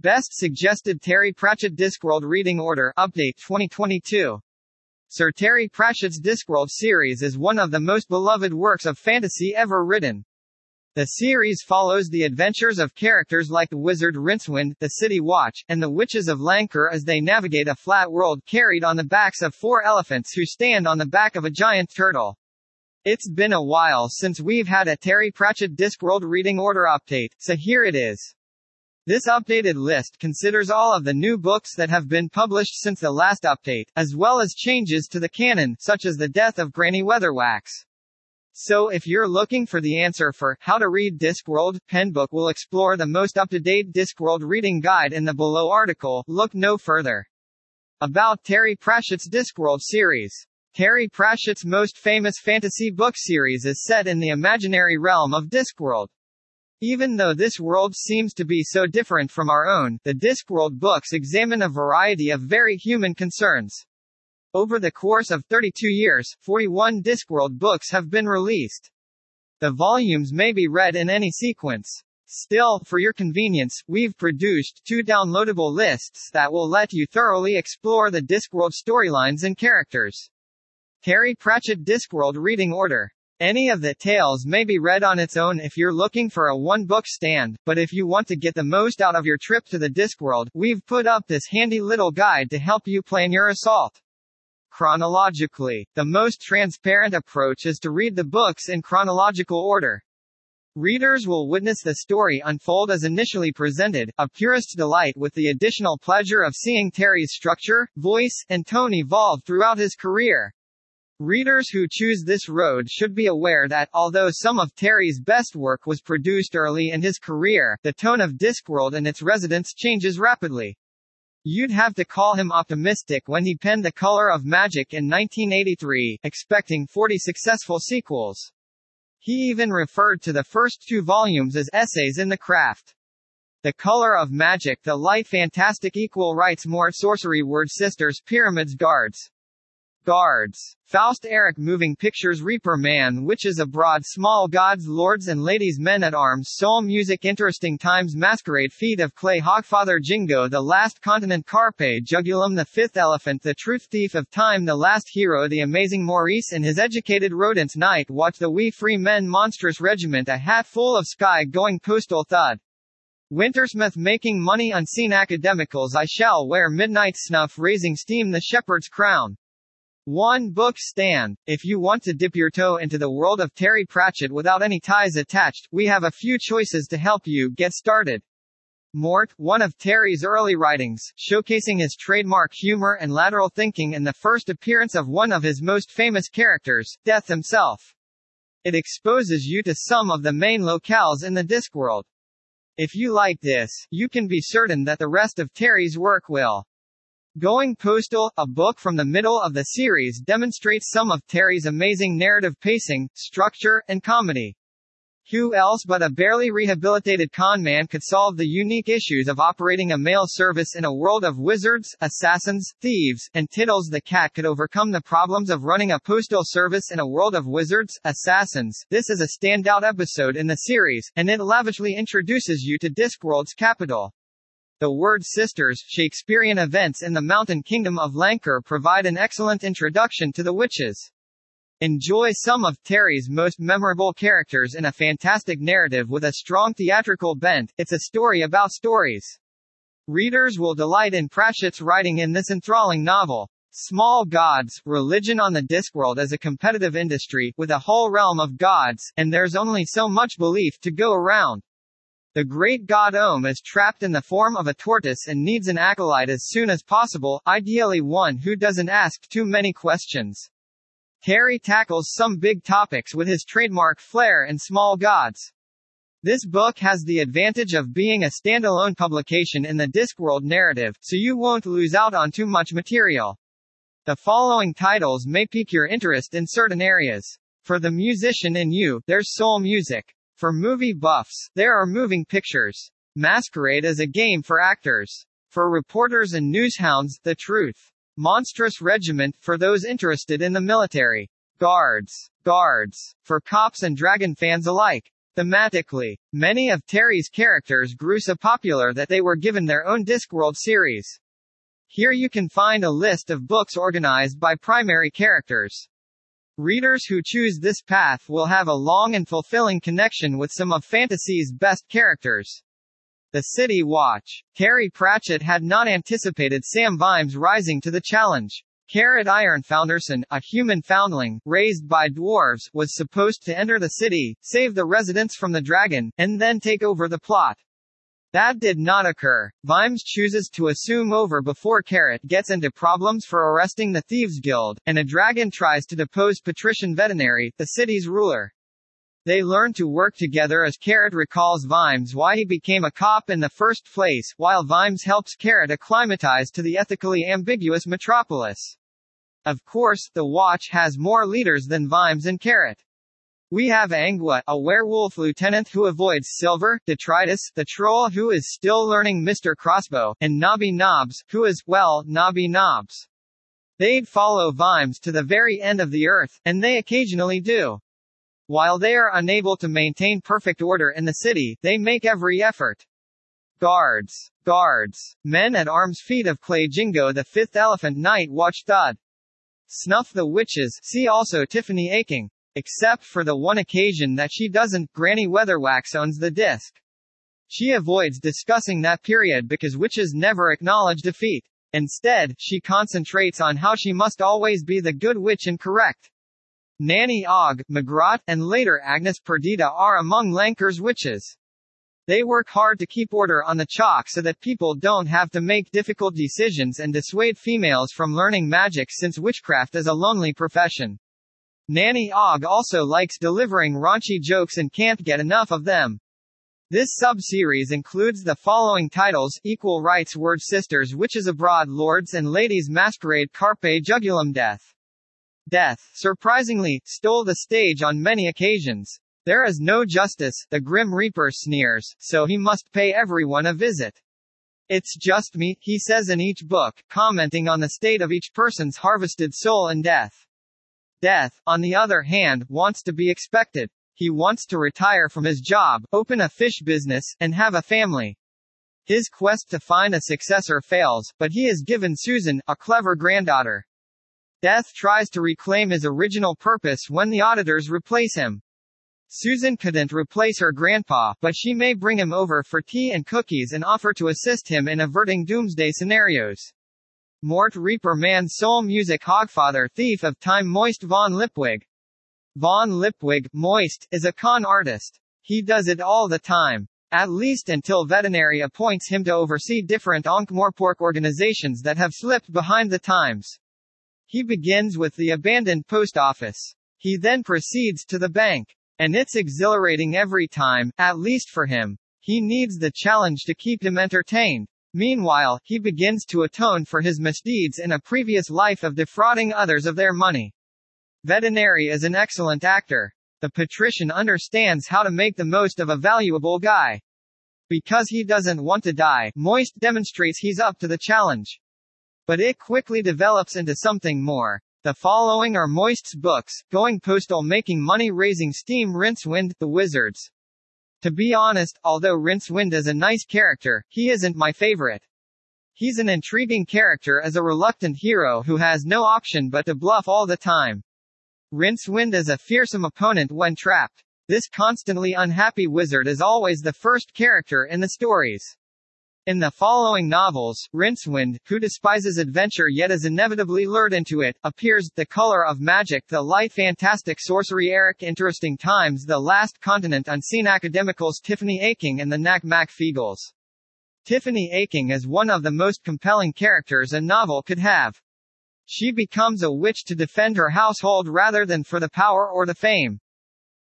Best Suggested Terry Pratchett Discworld Reading Order Update 2022 Sir Terry Pratchett's Discworld series is one of the most beloved works of fantasy ever written. The series follows the adventures of characters like the wizard Rincewind, the City Watch, and the witches of Lancre as they navigate a flat world carried on the backs of four elephants who stand on the back of a giant turtle. It's been a while since we've had a Terry Pratchett Discworld reading order update, so here it is. This updated list considers all of the new books that have been published since the last update, as well as changes to the canon, such as the death of Granny Weatherwax. So if you're looking for the answer for how to read Discworld, Penbook will explore the most up-to-date Discworld reading guide in the below article, look no further. About Terry Pratchett's Discworld series. Terry Pratchett's most famous fantasy book series is set in the imaginary realm of Discworld. Even though this world seems to be so different from our own, the Discworld books examine a variety of very human concerns. Over the course of 32 years, 41 Discworld books have been released. The volumes may be read in any sequence. Still, for your convenience, we've produced two downloadable lists that will let you thoroughly explore the Discworld storylines and characters. Terry Pratchett Discworld Reading Order any of the tales may be read on its own if you're looking for a one-book stand, but if you want to get the most out of your trip to the Discworld, we've put up this handy little guide to help you plan your assault. Chronologically, the most transparent approach is to read the books in chronological order. Readers will witness the story unfold as initially presented, a purist's delight with the additional pleasure of seeing Terry's structure, voice, and tone evolve throughout his career. Readers who choose this road should be aware that, although some of Terry's best work was produced early in his career, the tone of Discworld and its residents changes rapidly. You'd have to call him optimistic when he penned The Color of Magic in 1983, expecting 40 successful sequels. He even referred to the first two volumes as essays in the craft. The Color of Magic The Light Fantastic Equal Rites More Sorcery Wyrd Sisters Pyramids Guards Guards. Faust Eric Moving Pictures Reaper Man Witches Abroad Small Gods Lords and Ladies Men at Arms Soul Music Interesting Times Masquerade Feet of Clay Hogfather Jingo The Last Continent Carpe Jugulum The Fifth Elephant The Truth Thief of Time The Last Hero The Amazing Maurice and His Educated Rodents Night Watch The Wee Free Men Monstrous Regiment A Hat Full of Sky Going Postal Thud Wintersmith making money unseen academicals I shall wear midnight snuff raising steam the shepherd's crown one book stand. If you want to dip your toe into the world of Terry Pratchett without any ties attached, we have a few choices to help you get started. Mort, one of Terry's early writings, showcasing his trademark humor and lateral thinking in the first appearance of one of his most famous characters, Death himself. It exposes you to some of the main locales in the Discworld. If you like this, you can be certain that the rest of Terry's work will. Going Postal, a book from the middle of the series demonstrates some of Terry's amazing narrative pacing, structure, and comedy. Who else but a barely rehabilitated conman could solve the unique issues of operating a mail service in a world of wizards, assassins, thieves, and Tiddles the cat could overcome the problems of running a postal service in a world of wizards, assassins. This is a standout episode in the series, and it lavishly introduces you to Discworld's capital. The Wyrd sisters, Shakespearean events in the mountain kingdom of Lancre provide an excellent introduction to the witches. Enjoy some of Terry's most memorable characters in a fantastic narrative with a strong theatrical bent, it's a story about stories. Readers will delight in Pratchett's writing in this enthralling novel. Small Gods, religion on the Discworld as a competitive industry, with a whole realm of gods, and there's only so much belief to go around. The great god Om is trapped in the form of a tortoise and needs an acolyte as soon as possible, ideally one who doesn't ask too many questions. Terry tackles some big topics with his trademark flair and small gods. This book has the advantage of being a standalone publication in the Discworld narrative, so you won't lose out on too much material. The following titles may pique your interest in certain areas. For the musician in you, there's soul music. For movie buffs, there are moving pictures. Masquerade is a game for actors. For reporters and newshounds, The Truth. Monstrous Regiment, for those interested in the military. Guards. Guards. For cops and dragon fans alike. Thematically, many of Terry's characters grew so popular that they were given their own Discworld series. Here you can find a list of books organized by primary characters. Readers who choose this path will have a long and fulfilling connection with some of fantasy's best characters. The City Watch. Terry Pratchett had not anticipated Sam Vimes rising to the challenge. Carrot Ironfoundersson, a human foundling, raised by dwarves, was supposed to enter the city, save the residents from the dragon, and then take over the plot. That did not occur. Vimes chooses to assume over before Carrot gets into problems for arresting the Thieves Guild, and a dragon tries to depose Patrician Vetinari, the city's ruler. They learn to work together as Carrot recalls Vimes why he became a cop in the first place, while Vimes helps Carrot acclimatize to the ethically ambiguous metropolis. Of course, the Watch has more leaders than Vimes and Carrot. We have Angua, a werewolf lieutenant who avoids Silver, Detritus, the troll who is still learning Mr. Crossbow, and Nobby Nobbs, who is, well, Nobby Nobbs. They'd follow Vimes to the very end of the earth, and they occasionally do. While they are unable to maintain perfect order in the city, they make every effort. Guards. Guards. Men at arms feet of Clay Jingo the fifth elephant Night Watch Thud. Snuff the Witches, see also Tiffany Aching. Except for the one occasion that she doesn't, Granny Weatherwax owns the disc. She avoids discussing that period because witches never acknowledge defeat. Instead, she concentrates on how she must always be the good witch and correct. Nanny Ogg, Magrat, and later Agnes Perdita are among Lancre's witches. They work hard to keep order on the chalk so that people don't have to make difficult decisions and dissuade females from learning magic since witchcraft is a lonely profession. Nanny Ogg also likes delivering raunchy jokes and can't get enough of them. This sub-series includes the following titles, Equal Rites Wyrd Sisters Witches Abroad Lords and Ladies Masquerade Carpe Jugulum Death. Death, surprisingly, stole the stage on many occasions. There is no justice, the Grim Reaper sneers, so he must pay everyone a visit. It's just me, he says in each book, commenting on the state of each person's harvested soul and death. Death, on the other hand, wants to be expected. He wants to retire from his job, open a fish business, and have a family. His quest to find a successor fails, but he is given Susan, a clever granddaughter. Death tries to reclaim his original purpose when the auditors replace him. Susan couldn't replace her grandpa, but she may bring him over for tea and cookies and offer to assist him in averting doomsday scenarios. Mort Reaper Man Soul Music Hogfather Thief of Time Moist Von Lipwig. Von Lipwig, Moist, is a con artist. He does it all the time. At least until Vetinari appoints him to oversee different Ankh-Morpork organizations that have slipped behind the times. He begins with the abandoned post office. He then proceeds to the bank. And it's exhilarating every time, at least for him. He needs the challenge to keep him entertained. Meanwhile, he begins to atone for his misdeeds in a previous life of defrauding others of their money. Vetinari is an excellent actor. The patrician understands how to make the most of a valuable guy. Because he doesn't want to die, Moist demonstrates he's up to the challenge. But it quickly develops into something more. The following are Moist's books, Going Postal Making Money Raising Steam Rincewind, The Wizards. To be honest, although Rincewind is a nice character, he isn't my favorite. He's an intriguing character as a reluctant hero who has no option but to bluff all the time. Rincewind is a fearsome opponent when trapped. This constantly unhappy wizard is always the first character in the stories. In the following novels, Rincewind, who despises adventure yet is inevitably lured into it, appears, The Color of Magic The Light Fantastic Sorcery Eric Interesting Times The Last Continent Unseen Academicals Tiffany Aching and the Nac Mac Feegles. Tiffany Aching is one of the most compelling characters a novel could have. She becomes a witch to defend her household rather than for the power or the fame.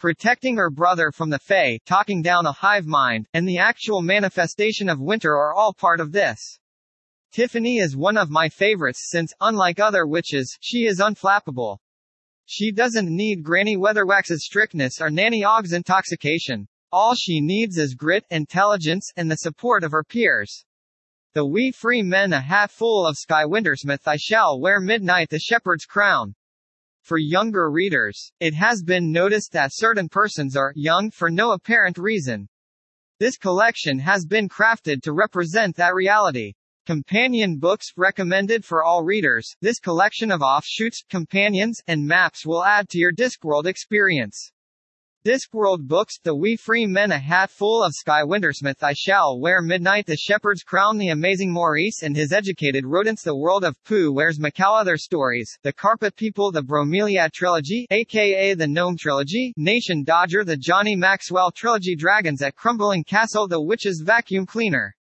Protecting her brother from the Fae, talking down a hive mind, and the actual manifestation of winter are all part of this. Tiffany is one of my favorites since, unlike other witches, she is unflappable. She doesn't need Granny Weatherwax's strictness or Nanny Ogg's intoxication. All she needs is grit, intelligence, and the support of her peers. The wee free men a Hat Full of Sky Wintersmith I shall wear midnight the shepherd's crown. For younger readers, it has been noticed that certain persons are young for no apparent reason. This collection has been crafted to represent that reality. Companion books recommended for all readers. This collection of offshoots, companions, and maps will add to your Discworld experience. Discworld books, The Wee Free Men A Hat Full of Sky Wintersmith I Shall Wear Midnight The Shepherd's Crown The Amazing Maurice and His Educated Rodents The World of Poo Wears Macau Other Stories, The Carpet People The Bromeliad Trilogy, aka The Gnome Trilogy, Nation Dodger The Johnny Maxwell Trilogy Dragons at Crumbling Castle The Witch's Vacuum Cleaner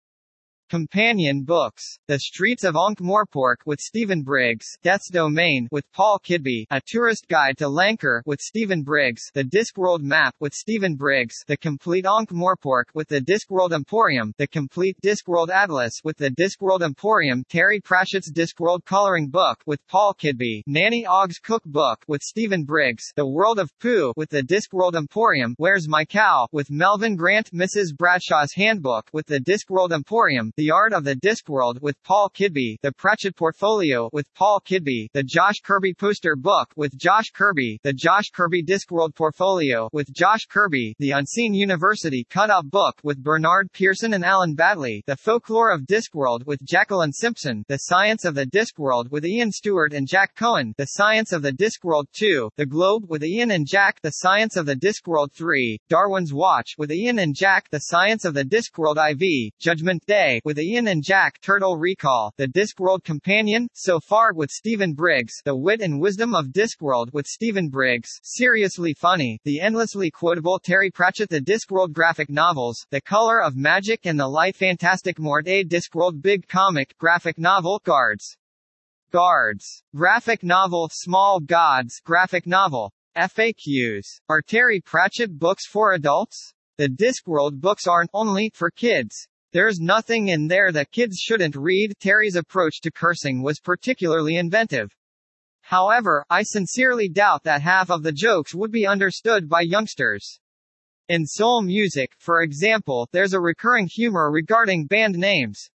Companion books. The Streets of Ankh-Morpork with Stephen Briggs, Death's Domain with Paul Kidby, A Tourist Guide to Lancre with Stephen Briggs, The Discworld Map with Stephen Briggs, The Complete Ankh-Morpork with the Discworld Emporium, The Complete Discworld Atlas with the Discworld Emporium, Terry Pratchett's Discworld Coloring Book with Paul Kidby, Nanny Ogg's Cookbook with Stephen Briggs, The World of Poo with the Discworld Emporium, Where's My Cow with Melvin Grant, Mrs. Bradshaw's Handbook with the Discworld Emporium, the Art of the Discworld with Paul Kidby, The Pratchett Portfolio with Paul Kidby, The Josh Kirby Poster Book with Josh Kirby, The Josh Kirby Discworld Portfolio with Josh Kirby, The Unseen University Cut-Up Book with Bernard Pearson and Alan Batley, The Folklore of Discworld with Jacqueline Simpson, The Science of the Discworld with Ian Stewart and Jack Cohen, The Science of the Discworld 2, The Globe with Ian and Jack, The Science of the Discworld 3, Darwin's Watch with Ian and Jack, The Science of the Discworld IV, Judgment Day with Ian and Jack Turtle Recall, The Discworld Companion, So Far with Stephen Briggs, The Wit and Wisdom of Discworld with Stephen Briggs, Seriously Funny, The Endlessly Quotable Terry Pratchett The Discworld Graphic Novels, The Color of Magic and the Light Fantastic Mort A Discworld Big Comic, Graphic Novel, Guards. Guards. Graphic Novel, Small Gods, Graphic Novel. FAQs. Are Terry Pratchett books for adults? The Discworld books aren't only for kids. There's nothing in there that kids shouldn't read. Terry's approach to cursing was particularly inventive. However, I sincerely doubt that half of the jokes would be understood by youngsters. In soul music, for example, there's a recurring humor regarding band names.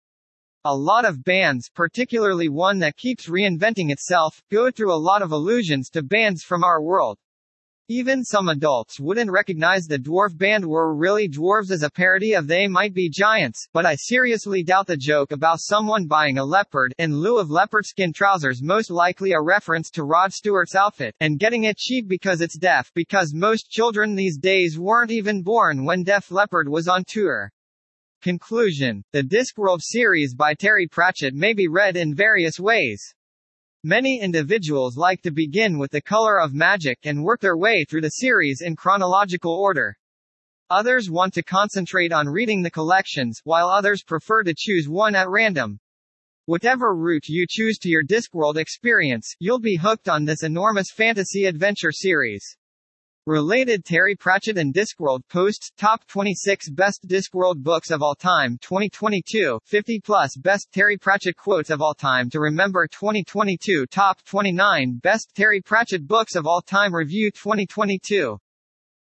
A lot of bands, particularly one that keeps reinventing itself, go through a lot of allusions to bands from our world. Even some adults wouldn't recognize the dwarf band were really dwarves as a parody of They Might Be Giants, but I seriously doubt the joke about someone buying a leopard in lieu of leopard skin trousers most likely a reference to Rod Stewart's outfit, and getting it cheap because it's deaf because most children these days weren't even born when Def Leppard was on tour. Conclusion. The Discworld series by Terry Pratchett may be read in various ways. Many individuals like to begin with the color of magic and work their way through the series in chronological order. Others want to concentrate on reading the collections, while others prefer to choose one at random. Whatever route you choose to your Discworld experience, you'll be hooked on this enormous fantasy adventure series. Related Terry Pratchett and Discworld posts Top 26 Best Discworld Books of All Time 2022 50 Plus Best Terry Pratchett Quotes of All Time to Remember 2022 Top 29 Best Terry Pratchett Books of All Time Review 2022